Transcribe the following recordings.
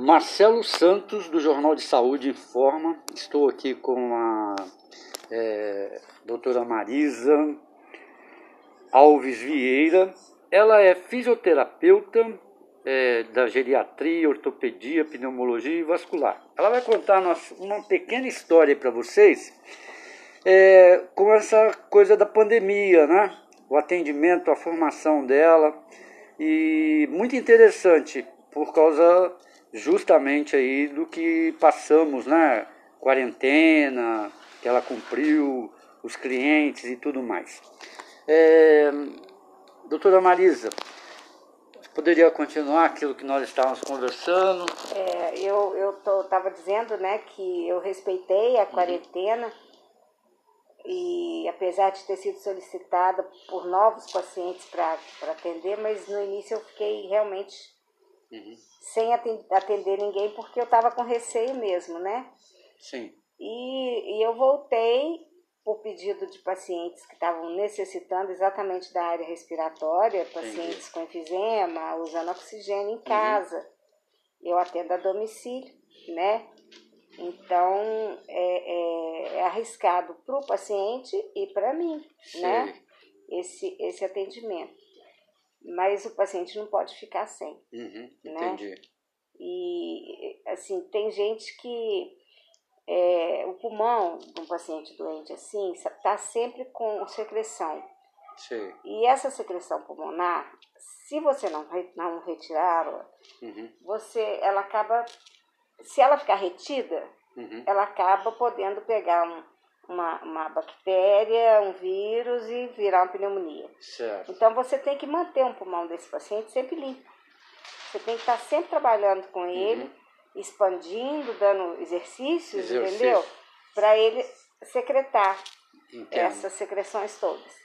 Marcelo Santos, do Jornal de Saúde Informa. Estou aqui com a é, doutora Marisa Alves Vieira. Ela é fisioterapeuta é, da geriatria, ortopedia, pneumologia e vascular. Ela vai contar uma pequena história para vocês é, com essa coisa da pandemia, né? O atendimento, a formação dela. E muito interessante por causa justamente aí do que passamos, né? Quarentena, que ela cumpriu, os clientes e tudo mais. É, doutora Marisa, poderia continuar aquilo que nós estávamos conversando? É, eu estava dizendo né, que eu respeitei a uhum. quarentena uhum. e apesar de ter sido solicitada por novos pacientes para atender, mas no início eu fiquei realmente uhum. sem atender ninguém porque eu estava com receio mesmo, né? Sim. E, e eu voltei por pedido de pacientes que estavam necessitando exatamente da área respiratória, pacientes Entendi. com enfisema, usando oxigênio em uhum. casa. Uhum. Eu atendo a domicílio, né? Então, é, é, é arriscado para o paciente e para mim, Sim. né? Esse, esse atendimento. Mas o paciente não pode ficar sem, uhum. né? Entendi. E, assim, tem gente que é, o pulmão de um paciente doente assim está sempre com secreção. Sim. E essa secreção pulmonar, se você não, não retirá-la, uhum. você, ela acaba, se ela ficar retida, uhum. ela acaba podendo pegar um, uma, uma bactéria, um vírus e virar uma pneumonia. Certo. Então você tem que manter um pulmão desse paciente sempre limpo. Você tem que estar sempre trabalhando com ele uhum expandindo, dando exercícios, Exercício. entendeu? Para ele secretar Entendo. essas secreções todas.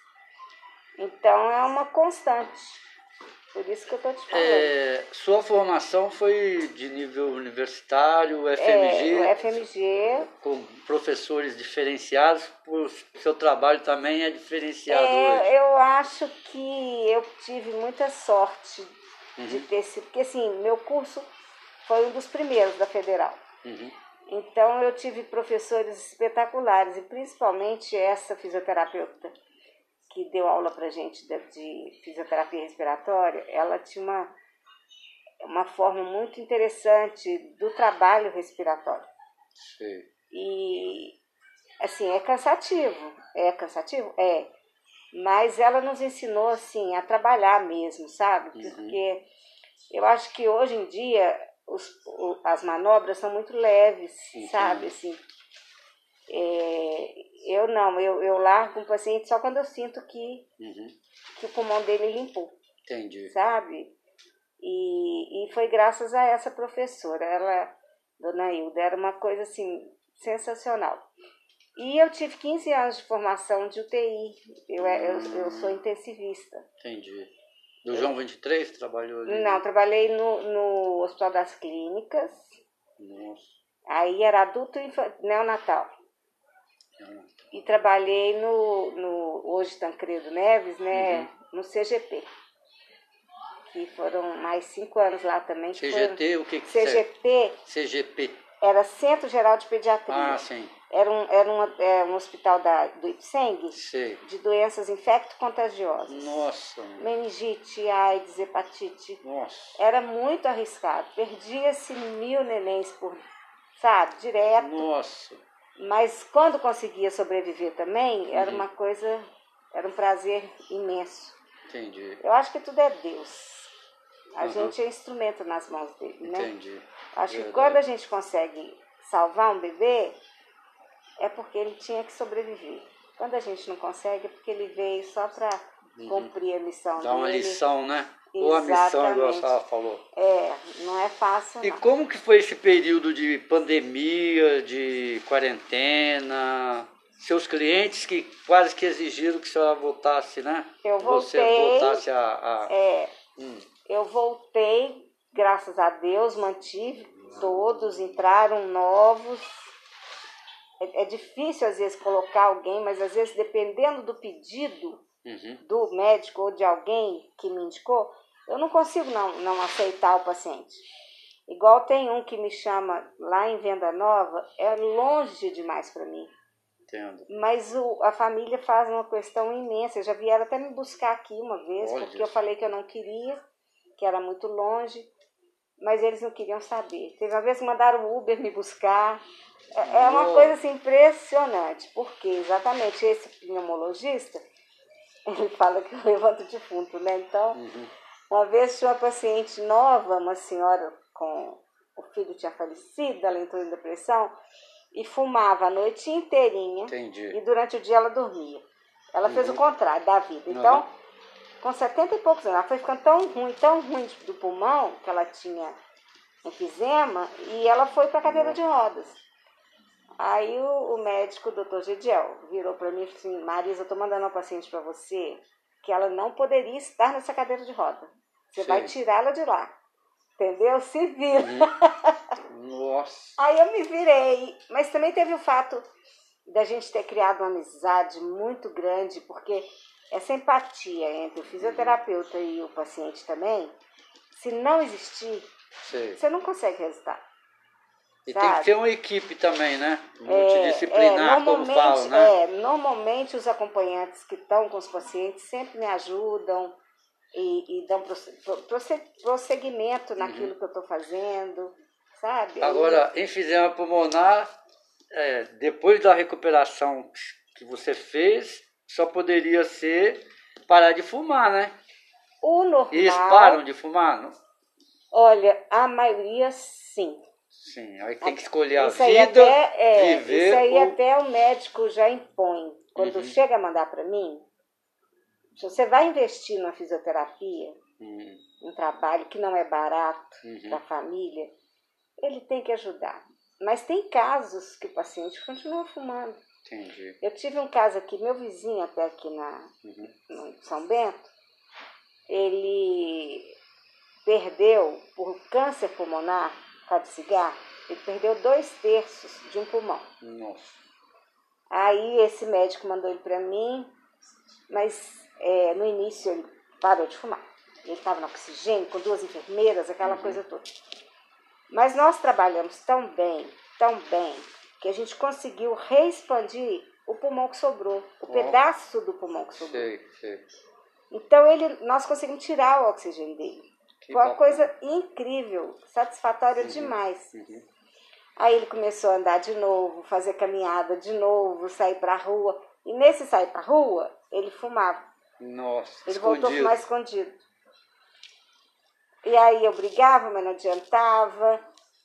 Então é uma constante. Por isso que eu estou te falando. É, sua formação foi de nível universitário, FMG? É, FMG. Com professores diferenciados, o seu trabalho também é diferenciado é, hoje. Eu acho que eu tive muita sorte uhum. de ter sido. Porque assim, meu curso foi um dos primeiros da Federal. Uhum. Então eu tive professores espetaculares, e principalmente essa fisioterapeuta que deu aula para gente de, de, fisioterapia respiratória, ela tinha uma, uma forma muito interessante do trabalho respiratório. Sim. E, assim, é cansativo. É cansativo? É. Mas ela nos ensinou, assim, a trabalhar mesmo, sabe? Uhum. Porque uhum. eu acho que hoje em dia os, as manobras são muito leves, Entendi. sabe? Assim, é, eu não, eu, eu largo um paciente só quando eu sinto que, uhum. que o pulmão dele limpou. Entendi. Sabe? E, e foi graças a essa professora, ela, Dona Hilda, era uma coisa assim, sensacional. E eu tive 15 anos de formação de UTI, eu, hum. eu, eu sou intensivista. Entendi. No João 23 trabalhou ali? Não, trabalhei no, no Hospital das Clínicas. Nossa. Aí era adulto e neonatal. E trabalhei no, no hoje Tancredo Neves, né? Uhum. No CGP. Que foram mais cinco anos lá também. CGT, foram... o que, que CGP. CGP. Era Centro Geral de Pediatria. Ah, sim. Era um, era uma, é, um hospital da, do Ipseng de doenças infecto-contagiosas. Nossa. Meningite, AIDS, hepatite. Nossa. Era muito arriscado. Perdia-se mil nenéns por, sabe, direto. Nossa. Mas quando conseguia sobreviver também, era uhum. uma coisa, era um prazer imenso. Entendi. Eu acho que tudo é Deus. A uhum. gente é instrumento nas mãos dele, né? Entendi. Acho Verdade. que quando a gente consegue salvar um bebê, é porque ele tinha que sobreviver. Quando a gente não consegue, é porque ele veio só para uhum. cumprir a missão Dá dele. uma lição, né? Ou a missão, igual a senhora falou. É, não é fácil. E não. como que foi esse período de pandemia, de quarentena? Seus clientes que quase que exigiram que a senhora voltasse, né? Eu voltei. Você voltasse a. a... É. Hum. Eu voltei, graças a Deus, mantive todos, entraram novos é, é, difícil às vezes colocar alguém, mas às vezes dependendo do pedido uhum. do médico ou de alguém que me indicou, eu não consigo não, não aceitar o paciente. Igual tem um que me chama lá em Venda Nova, é longe demais para mim. Entendo. Mas o, a família faz uma questão imensa. Já vieram até me buscar aqui uma vez, Olha porque eu isso. falei que eu não queria, que era muito longe, mas eles não queriam saber. Teve uma vez que mandaram o Uber me buscar. É, é uma coisa assim, impressionante, porque exatamente esse pneumologista, ele fala que eu levanto defunto, né? Então, Uhum. Uma vez tinha uma paciente nova, uma senhora com o filho tinha falecido, ela entrou em depressão e fumava a noite inteirinha Entendi. e durante o dia ela dormia. Ela fez o Uhum. contrário da vida. Então, Uhum. com 70 e poucos anos, ela foi ficando tão ruim, tão ruim do pulmão, que ela tinha enfisema, e ela foi para cadeira de rodas. Aí o, o médico, o doutor Gediel, virou para mim e falou assim, Marisa, eu tô mandando uma paciente para você que ela não poderia estar nessa cadeira de roda. Você vai Sim. tirá-la de lá. Entendeu? Se vira. Nossa. Aí eu me virei. Mas também teve o fato da gente ter criado uma amizade muito grande, porque essa empatia entre o fisioterapeuta e o paciente também, se não existir, Sei. você não consegue resultado. E tem que Sabe? ter uma equipe também, né? É, Multidisciplinar, como normalmente, falam, né? é, normalmente os acompanhantes que estão com os pacientes sempre me ajudam e, e dão prosse- pro- prosse- prosseguimento naquilo que eu estou fazendo, sabe? Uhum. Agora, enfisema pulmonar, é, depois da recuperação que você fez, só poderia ser parar de fumar, né? o normal. E eles param de fumar? Não? Olha, a maioria sim. Sim, aí tem que escolher a isso vida, até, é, viver isso aí ou... até o médico já impõe. Quando Uhum. chega a mandar para mim, se você vai investir na fisioterapia, Hum, um trabalho que não é barato uhum. para a família, ele tem que ajudar. Mas tem casos que o paciente continua fumando. Entendi. Eu tive um caso aqui, meu vizinho até aqui na, Uhum. no São Bento, ele perdeu por câncer pulmonar, por causa de cigarro, ele perdeu dois terços de um pulmão. Nossa. Aí esse médico mandou ele para mim, mas é, no início ele parou de fumar. Ele estava no oxigênio, com duas enfermeiras, aquela Uhum. coisa toda. Mas nós trabalhamos tão bem, tão bem, que a gente conseguiu reexpandir o pulmão que sobrou, o Ó. pedaço do pulmão que sobrou. Sei, sei. Então ele, nós conseguimos tirar o oxigênio dele. Que Foi uma bacana. coisa incrível, satisfatória Uhum. demais. Uhum. Aí ele começou a andar de novo, fazer caminhada de novo, sair pra rua. E nesse sair pra rua, ele fumava. Nossa, Ele voltou a escondido. fumar escondido. E aí eu brigava, mas não adiantava.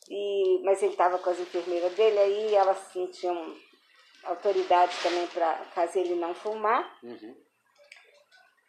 E, mas ele estava com as enfermeiras dele, aí elas sentiam autoridade também para caso ele não fumar. Uhum.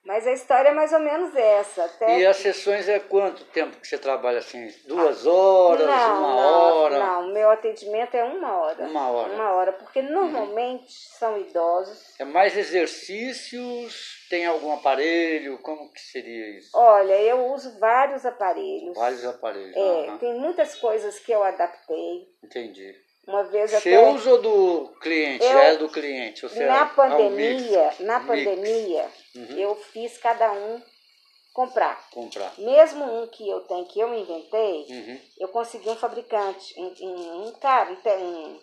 Mas a história é mais ou menos essa. Até E as sessões é quanto tempo que você trabalha assim? Duas horas, não, uma não, hora? Não, meu atendimento é uma hora. Uma hora. Uhum. Uma hora, porque normalmente são idosos. É mais exercícios? Tem algum aparelho? Como que seria isso? Olha, eu uso vários aparelhos. Vários aparelhos. É, aham. tem muitas coisas que eu adaptei. Entendi. Uma vez até Seus ou do cliente? Eu- é do cliente? Ou será- na ah, um mix. pandemia, na Mix. pandemia, Uhum. eu fiz cada um comprar. Comprar. Mesmo um que eu tenho que eu inventei, Uhum. eu consegui um fabricante, um, um, um cara, um,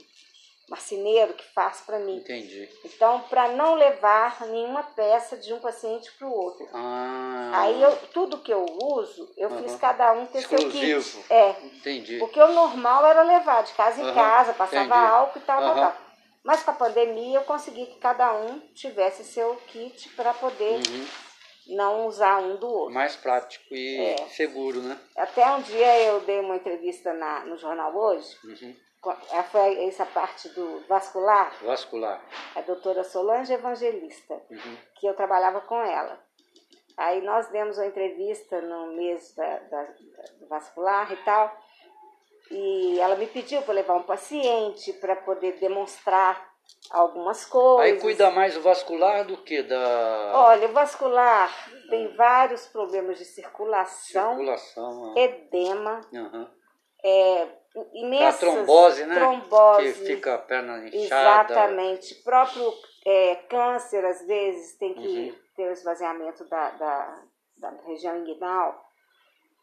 marceneiro que faz para mim. Entendi. Então, para não levar nenhuma peça de um paciente para o outro. Ah, Aí eu, tudo que eu uso, eu fiz Aham. cada um ter seu Exclusivo. kit. É, entendi. porque o normal era levar de casa em Aham, casa, passava entendi. álcool e tal, Aham. tal. Mas com a pandemia eu consegui que cada um tivesse seu kit para poder Uhum. não usar um do outro. Mais prático e É. seguro, né? Até um dia eu dei uma entrevista na, no jornal hoje, Uhum. eh, foi essa parte do vascular, Vascular. a doutora Solange Evangelista, Uhum. que eu trabalhava com ela. Aí nós demos uma entrevista no mês da, da- do vascular e tal, e ela me pediu para levar um paciente para poder demonstrar algumas coisas. Aí cuida mais do vascular do que da Olha, o vascular tem vários problemas de circulação, circulação. ah. edema, Aham. é, Da imensas trombose, né? trombose, Que fica a perna inchada. Exatamente. Próprio é, câncer, às vezes, tem que Uhum. ter o esvaziamento da, da, da região inguinal.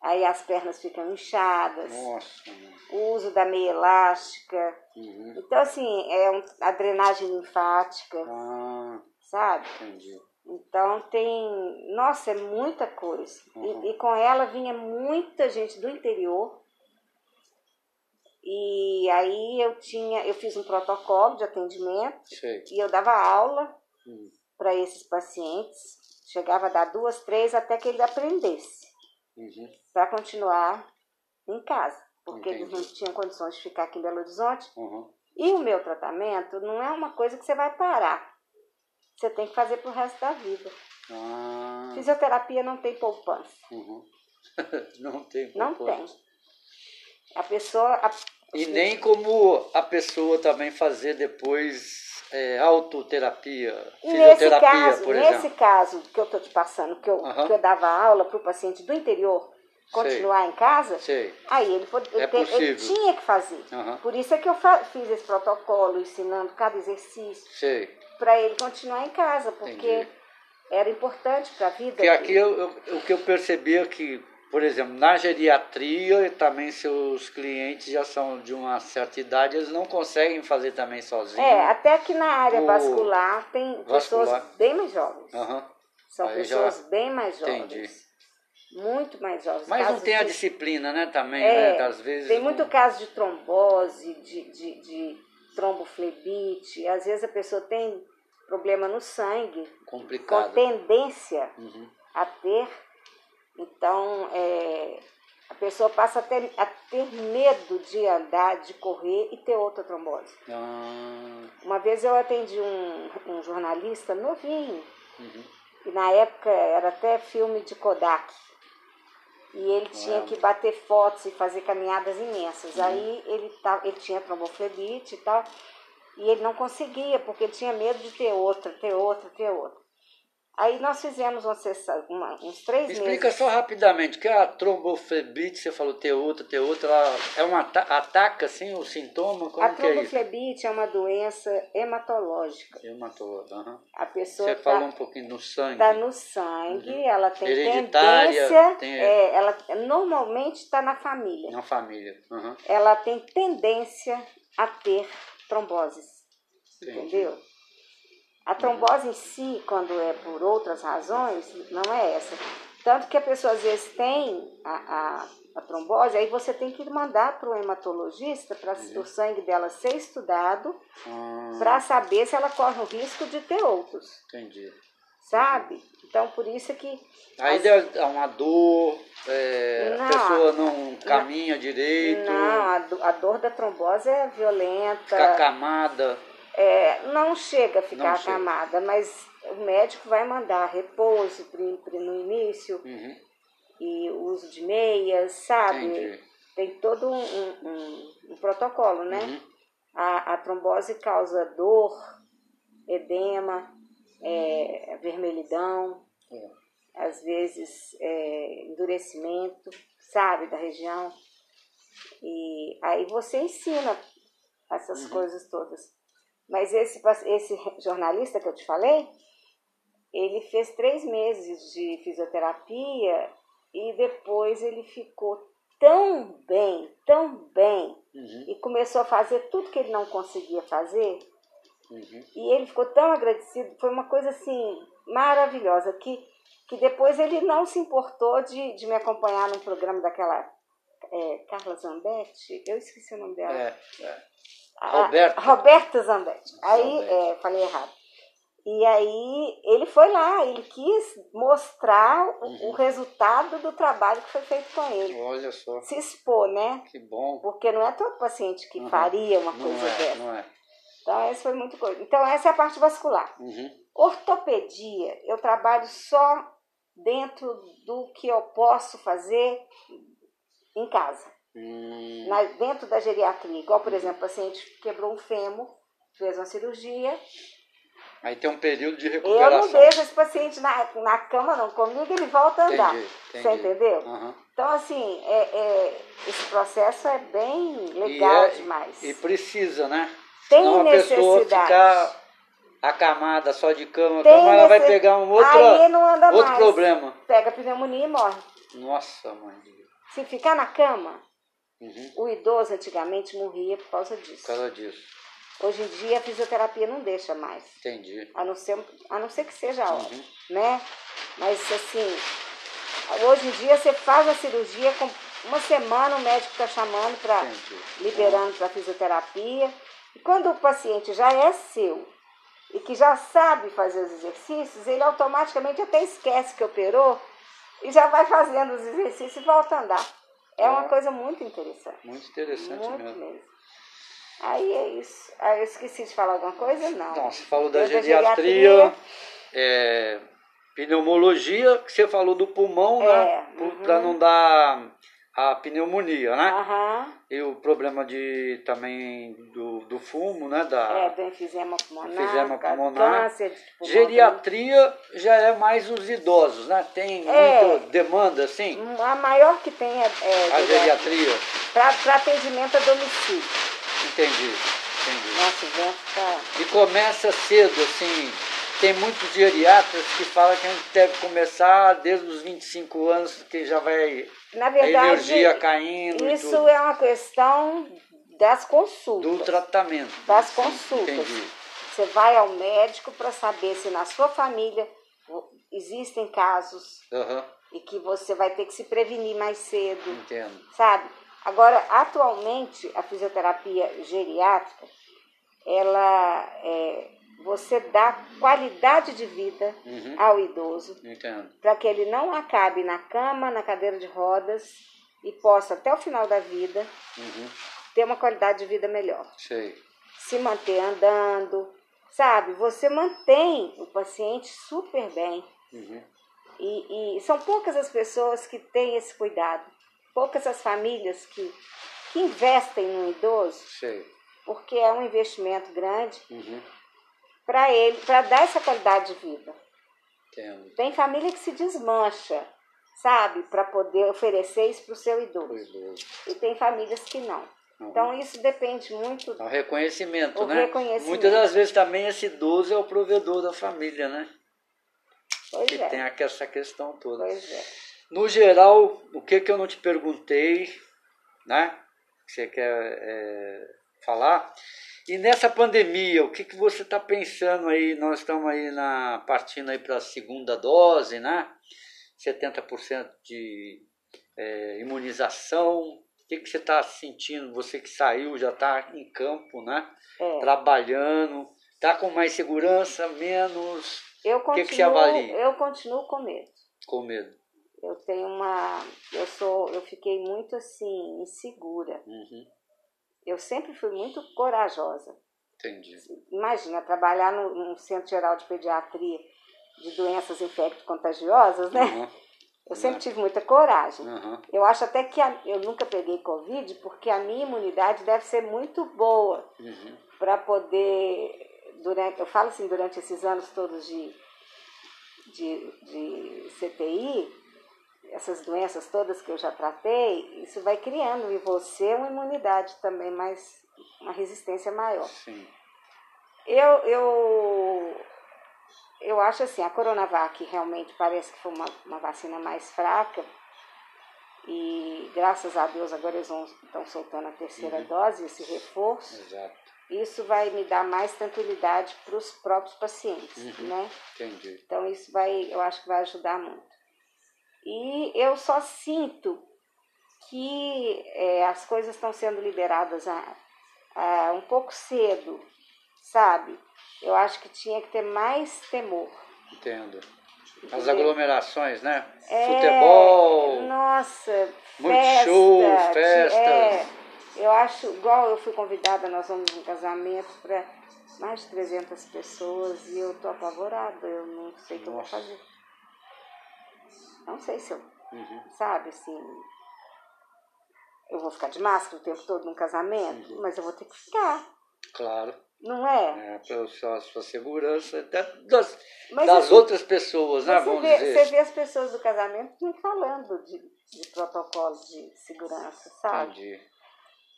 Aí as pernas ficam inchadas. Nossa. O uso da meia elástica. Uhum. Então, assim, é um, a drenagem linfática, Ah, sabe? entendi. Então tem. Nossa, é muita coisa. Uhum. E, e com ela vinha muita gente do interior. E aí eu tinha, eu fiz um protocolo de atendimento Sei. e eu dava aula Hum. para esses pacientes. Chegava a dar duas, três até que ele aprendesse Uhum. para continuar em casa, porque eles Entendi. não tinham condições de ficar aqui em Belo Horizonte. Uhum. E o meu tratamento não é uma coisa que você vai parar. Você tem que fazer pro resto da vida. Ah, Fisioterapia não tem poupança. uhum. não tem Não propósito. tem. A pessoa. a- E nem como a pessoa também fazer depois é, autoterapia, nesse fisioterapia, caso, por nesse exemplo. caso que eu estou te passando, que eu, que eu dava aula para o paciente do interior continuar em casa, Sei. aí ele, É ele, tinha que fazer. Por isso é que eu fiz esse protocolo, ensinando cada exercício, Sei. para ele continuar em casa, porque Entendi. era importante para a vida. Porque aqui eu, eu- o que eu percebi é que, por exemplo, na geriatria também seus clientes já são de uma certa idade, eles não conseguem fazer também sozinhos. É, até que na área O vascular tem pessoas vascular. bem mais jovens. Aham. São Aí já pessoas bem mais jovens. entendi. Muito mais jovens. Mas não tem a de- disciplina, né, também, É, né? Às vezes. Tem não- muito caso de trombose, de, de, de tromboflebite. Às vezes a pessoa tem problema no sangue, com complicado. tendência Uhum. a ter. Então, é, a pessoa passa a ter, a ter medo de andar, de correr e ter outra trombose. Ah, Uma vez eu atendi um, um jornalista novinho, uhum. e na época era até filme de Kodak. E ele tinha Uau. que bater fotos e fazer caminhadas imensas. Uhum. Aí ele, tá, ele tinha tromboflebite e tal, e ele não conseguia, porque ele tinha medo de ter outra, ter outra, ter outra. Aí nós fizemos uma sessão, uma- uns três Me meses. explica só rapidamente, que a tromboflebite, você falou ter outra, ter outra, ela é um ata ataca assim o sintoma? Como A que é isso? tromboflebite é uma doença hematológica. Hematológica, aham. A pessoa Você tá- falou um pouquinho do sangue. está no sangue, ela tem Hereditária, tendência, tem- é, ela normalmente está na família. Na família. Aham. Ela tem tendência a ter tromboses, Entendi. entendeu? A trombose em si, quando é por outras razões, não é essa. Tanto que a pessoa às vezes tem a, a, a trombose, aí você tem que mandar para o hematologista para o sangue dela ser estudado Ah, para saber se ela corre o risco de ter outros, entendi. sabe? Então por isso é que Aí As- dá uma dor, é, Não, a pessoa não caminha direito, Não, a, do- a dor da trombose é violenta. fica acamada. É, não chega a ficar Não chega. acamada, mas o médico vai mandar repouso no início Uhum, e o uso de meias, sabe? entendi. Tem todo um, um- um- protocolo, né? Uhum. A, a trombose causa dor, edema, é, vermelhidão, É. às vezes é, endurecimento, sabe, da região. E aí você ensina essas Uhum. coisas todas. Mas esse, esse jornalista que eu te falei, ele fez três meses de fisioterapia e depois ele ficou tão bem, tão bem, Uhum, e começou a fazer tudo que ele não conseguia fazer. uhum. E ele ficou tão agradecido, foi uma coisa assim maravilhosa, que, que depois ele não se importou de, de me acompanhar num programa daquela é, Carla Zambetti, eu esqueci o nome dela. É, é. Roberta. Roberta Zambetti. Aí, é, falei errado. E aí ele foi lá, ele quis mostrar o, Uhum. o resultado do trabalho que foi feito com ele. Olha só, Se expor, né? que bom. Porque não é todo paciente que Uhum. faria uma Não coisa é, dessa. não é. Então, essa foi muito coisa. Então, essa é a parte vascular. Uhum, Ortopedia, eu trabalho só dentro do que eu posso fazer em casa, hum, na- dentro da geriatria. Igual, por exemplo, o paciente quebrou um fêmur, fez uma cirurgia. Aí tem um período de Eu não recuperação. deixo esse paciente na, na cama, não. Comigo ele volta a andar. Entendi, Você entendi. entendeu? Aham. Então, assim, é, é- esse processo é bem legal é- demais. E precisa, né? Tem Senão a pessoa necessidade. ficar acamada só de cama, Tem cama ela vai pegar um outro, Aí não anda outro mais. problema. Pega pneumonia e morre. Nossa, mãe. Se ficar na cama, Uhum. o idoso antigamente morria por causa disso. Por causa disso. Hoje em dia a fisioterapia não deixa mais. Entendi. A não ser, a não ser que seja a hora, Uhum. né? Mas assim, hoje em dia você faz a cirurgia com uma semana o médico está chamando para liberando para fisioterapia. E quando o paciente já é seu e que já sabe fazer os exercícios, ele automaticamente até esquece que operou e já vai fazendo os exercícios e volta a andar. É uma Ah. coisa muito interessante. Muito interessante Muito mesmo. mesmo. Aí é isso. Ah, eu esqueci de falar alguma coisa? Não. Não, você falou da Desde a geriatria, geriatria. é, pneumologia, que você falou do pulmão, É, né? uhum. Para não dar a pneumonia, né? Aham. E o problema de também do, do fumo, né? Da É, do enfisema pulmonar, Enfisema pulmonar. câncer de pulmão. geriatria já é mais os idosos, né? Tem É. muita demanda, assim, A maior que tem é, a é geriatria. para atendimento a domicílio. Entendi, entendi. Nossa, o tá... E começa cedo, assim. Tem muitos geriatras que falam que a gente deve começar desde os 25 anos, que já vai Na a verdade, energia caindo isso é uma questão das consultas. Do tratamento. Das consultas. Entendi. Você vai ao médico para saber se na sua família existem casos Aham, e que você vai ter que se prevenir mais cedo. entendo. sabe? Agora, atualmente, a fisioterapia geriátrica, ela é, você dá qualidade de vida Uhum, ao idoso para que ele não acabe na cama, na cadeira de rodas e possa até o final da vida Uhum, ter uma qualidade de vida melhor, sei. se manter andando, sabe? Você mantém o paciente super bem. Uhum, e, e são poucas as pessoas que têm esse cuidado, poucas as famílias que, que investem no idoso, sei. porque é um investimento grande. Uhum, para ele, para dar essa qualidade de vida. entendo. Tem família que se desmancha, sabe, para poder oferecer isso para o seu idoso. idoso. E tem famílias que não. Uhum. Então isso depende muito. É o reconhecimento, O né? reconhecimento. Muitas das vezes também esse idoso é o provedor da família, né? Pois Que é. tem essa questão toda. Pois é. No geral, o que que eu não te perguntei, né? Que você quer é, falar? E nessa pandemia, o que que você está pensando aí? Nós estamos aí na partindo aí para a segunda dose, né? 70% de é, imunização. O que que você está sentindo? Você que saiu, já está em campo, né? É. Trabalhando, está com mais segurança, menos Eu que continuo, que você avalia? eu continuo com medo. com medo? Eu tenho uma, eu sou, eu fiquei muito assim insegura. Uhum, Eu sempre fui muito corajosa. entendi. Imagina trabalhar no, num centro geral de pediatria de doenças infecto-contagiosas, né? Uhum, Eu sempre tive muita coragem. uhum. Eu acho até que a- eu nunca peguei Covid porque a minha imunidade deve ser muito boa Uhum. para poder, durante, eu falo assim, durante esses anos todos de, de, de CTI, essas doenças todas que eu já tratei, isso vai criando em você uma imunidade também mais, uma resistência maior. Sim. Eu, eu, eu acho assim, a Coronavac realmente parece que foi uma, uma vacina mais fraca. E graças a Deus agora eles vão, estão soltando a terceira Uhum. dose, esse reforço. Exato. Isso vai me dar mais tranquilidade para os próprios pacientes, Uhum. né? Entendi. Então isso vai, eu acho que vai ajudar muito. E eu só sinto que é, as coisas estão sendo liberadas a, a um pouco cedo, sabe? Eu acho que tinha que ter mais temor. Entendo. As entendeu? aglomerações, né? É, Futebol. Nossa, Muito festa, show, ti- festas. É, eu acho, igual eu fui convidada, nós vamos num casamento para mais de 300 pessoas e eu tô apavorada, eu não sei o que eu vou fazer. Não sei se eu, Uhum. sabe, assim, eu vou ficar de máscara o tempo todo num casamento, Uhum. mas eu vou ter que ficar, Claro. não é? É, para sua, sua segurança até das, Mas das assim, outras pessoas, né? Você Vamos vê, dizer. você vê as pessoas do casamento não falando de, de protocolo de segurança, sabe? Entendi.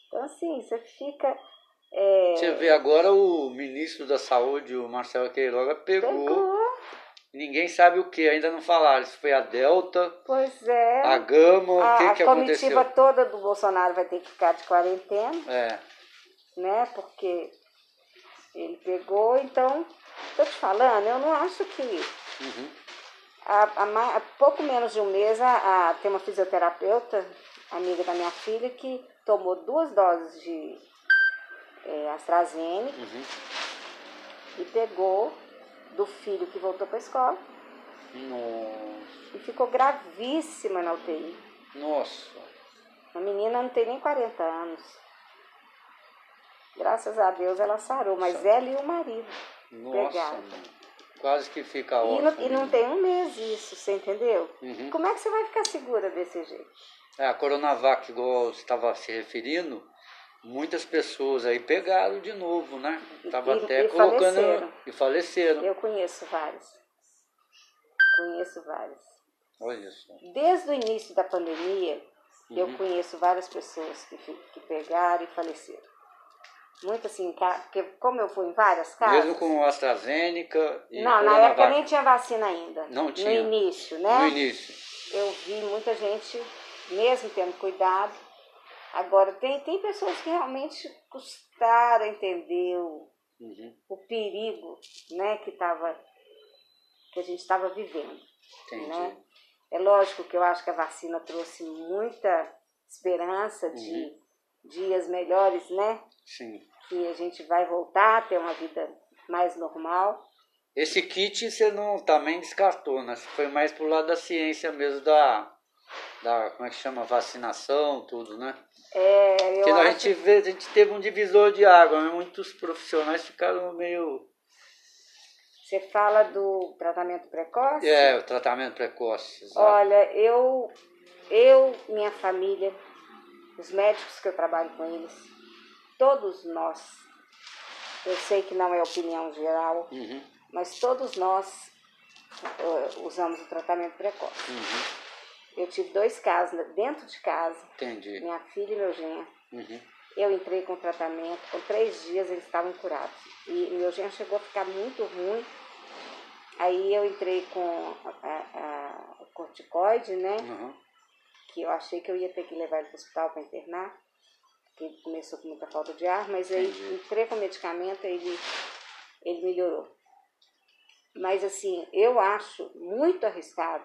Então, assim, você fica. é, Você vê agora o ministro da Saúde, o Marcelo Queiroga, pegou, pegou. Ninguém sabe o que, ainda não falaram. Se foi a Delta, Pois é. a Gama, a, o que, a que comitiva aconteceu? toda do Bolsonaro vai ter que ficar de quarentena, É, né? Porque ele pegou, então, tô te falando, eu não acho que uhum, há, pouco menos de um mês a, a- tem uma fisioterapeuta, amiga da minha filha, que tomou duas doses de é, AstraZeneca uhum. e pegou do filho que voltou para a escola Nossa, e ficou gravíssima na UTI. nossa. A menina não tem nem 40 anos. Graças a Deus ela sarou, mas ela e o marido. Nossa, Pegaram. Quase que fica E órfão. não, e não tem um mês isso, você entendeu? Uhum. Como é que você vai ficar segura desse jeito? É, a Coronavac, igual você estava se referindo, muitas pessoas aí pegaram de novo, né? Tava E- até e colocando faleceram. e faleceram. Eu conheço vários. Conheço vários. Olha só. Desde o início da pandemia, eu Uhum. conheço várias pessoas que, que pegaram e faleceram. Muito assim, ca- porque como eu fui em várias casas. Mesmo com AstraZeneca e não, na época nem tinha vacina ainda. Não tinha. No início, né? No início. Eu vi muita gente, mesmo tendo cuidado. Agora, tem, tem pessoas que realmente custaram entender o, Uhum. o perigo né, que, tava, que a gente estava vivendo. Entendi. Né? É lógico que eu acho que a vacina trouxe muita esperança de Uhum. dias melhores, né? Sim. Que a gente vai voltar a ter uma vida mais normal. Esse kit você não também descartou, né? Você foi mais pro lado da ciência mesmo, da, da como é que chama? Vacinação, tudo, né? É, eu Porque a acho gente, vê, a gente teve um divisor de água, mas muitos profissionais ficaram meio. Você fala do tratamento precoce? É, o tratamento precoce. exato. Olha, eu, eu, minha família, os médicos que eu trabalho com eles, todos nós, eu sei que não é opinião geral, Uhum, mas todos nós eh, usamos o tratamento precoce. uhum, Eu tive dois casos dentro de casa, entendi. minha filha e meu genro. Uhum, Eu entrei com tratamento, com três dias eles estavam curados. E meu genro chegou a ficar muito ruim. Aí eu entrei com a, a- corticoide, né? uhum, Que eu achei que eu ia ter que levar ele para o hospital para internar. Porque ele começou com muita falta de ar, mas aí Entendi. entrei com medicamento e ele, ele melhorou. Mas assim, eu acho muito arriscado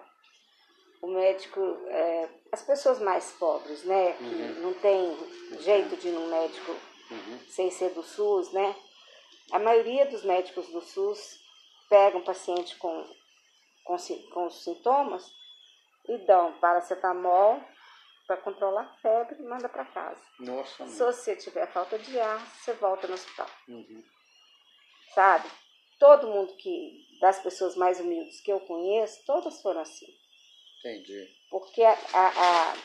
o médico, é, as pessoas mais pobres, né? Que Uhum. não tem jeito de ir num médico uhum. sem ser do SUS, né? A maioria dos médicos do SUS pegam o paciente com, com, com os sintomas e dão paracetamol para controlar a febre e manda para casa. Nossa, Se você tiver falta de ar, você volta no hospital, Uhum, sabe? Todo mundo que, das pessoas mais humildes que eu conheço, todas foram assim. Entendi. Porque a, a, a-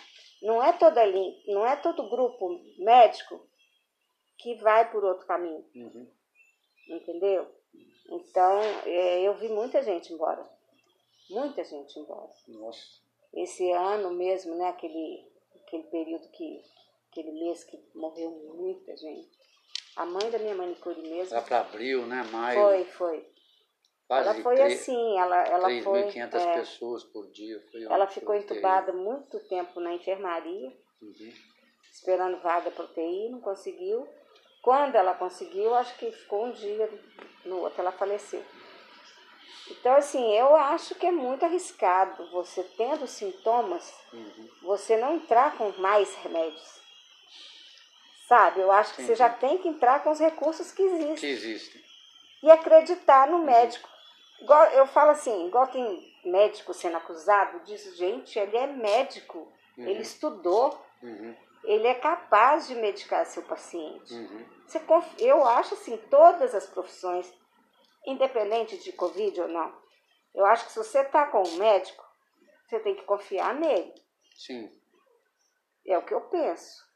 não, é toda, não é todo grupo médico que vai por outro caminho. Uhum, entendeu? Então, é, eu vi muita gente embora. Muita gente embora. nossa. Esse ano mesmo, né, aquele, aquele período que, aquele mês que morreu muita gente. A mãe da minha manicure mesmo Lá para abril, né? Maio. foi, foi. Quase Ela foi três- assim, ela, ela foi. 3.500 é, pessoas por dia. Ela ficou entubada muito tempo na enfermaria, Uhum, esperando vaga para UTI, não conseguiu. Quando ela conseguiu, acho que ficou um dia, no outro ela faleceu. Então, assim, eu acho que é muito arriscado você tendo sintomas, uhum. você não entrar com mais remédios. Sabe? Eu acho que você Entendi. já tem que entrar com os recursos que Que existem existem. e acreditar no médico. Eu falo assim, igual tem médico sendo acusado disso, gente, ele é médico, ele estudou, Uhum, ele é capaz de medicar seu paciente. uhum. Você Eu acho assim, todas as profissões, independente de Covid ou não, eu acho que se você está com um médico, você tem que confiar nele. Sim. É o que eu penso.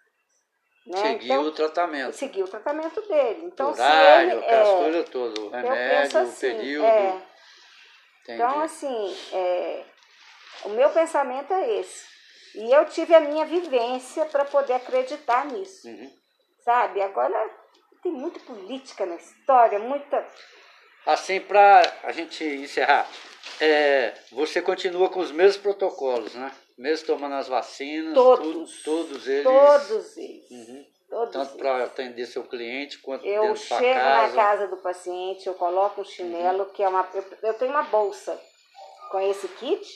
Né? Seguir então, o tratamento. seguir o tratamento dele. Então, horário, se ele. aquelas é, coisas todas. O remédio, o assim, período. é, Entendi. Então, assim, é, o meu pensamento é esse. E eu tive a minha vivência para poder acreditar nisso, Uhum. sabe? Agora tem muita política na história, muita. Assim, para a gente encerrar, é, você continua com os mesmos protocolos, né? Mesmo tomando as vacinas, todos, tudo, todos eles. Todos eles. Uhum. Todos Tanto para atender seu cliente quanto eu dentro da chego casa. na casa do paciente, eu coloco um chinelo, Uhum. que é uma. Eu, eu tenho uma bolsa com esse kit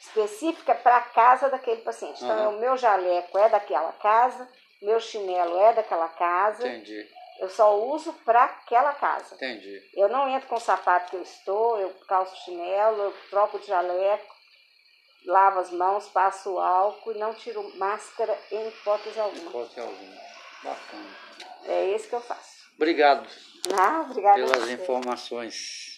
específica para a casa daquele paciente. Então, Aham. o meu jaleco é daquela casa, meu chinelo é daquela casa. Entendi, Eu só uso para aquela casa. entendi. Eu não entro com o sapato que eu estou, eu calço chinelo, eu troco de jaleco, lavo as mãos, passo álcool e não tiro máscara em hipótese alguma. Hipótese alguma. Bacana. É isso que eu faço. Obrigado Ah, obrigada. pelas informações.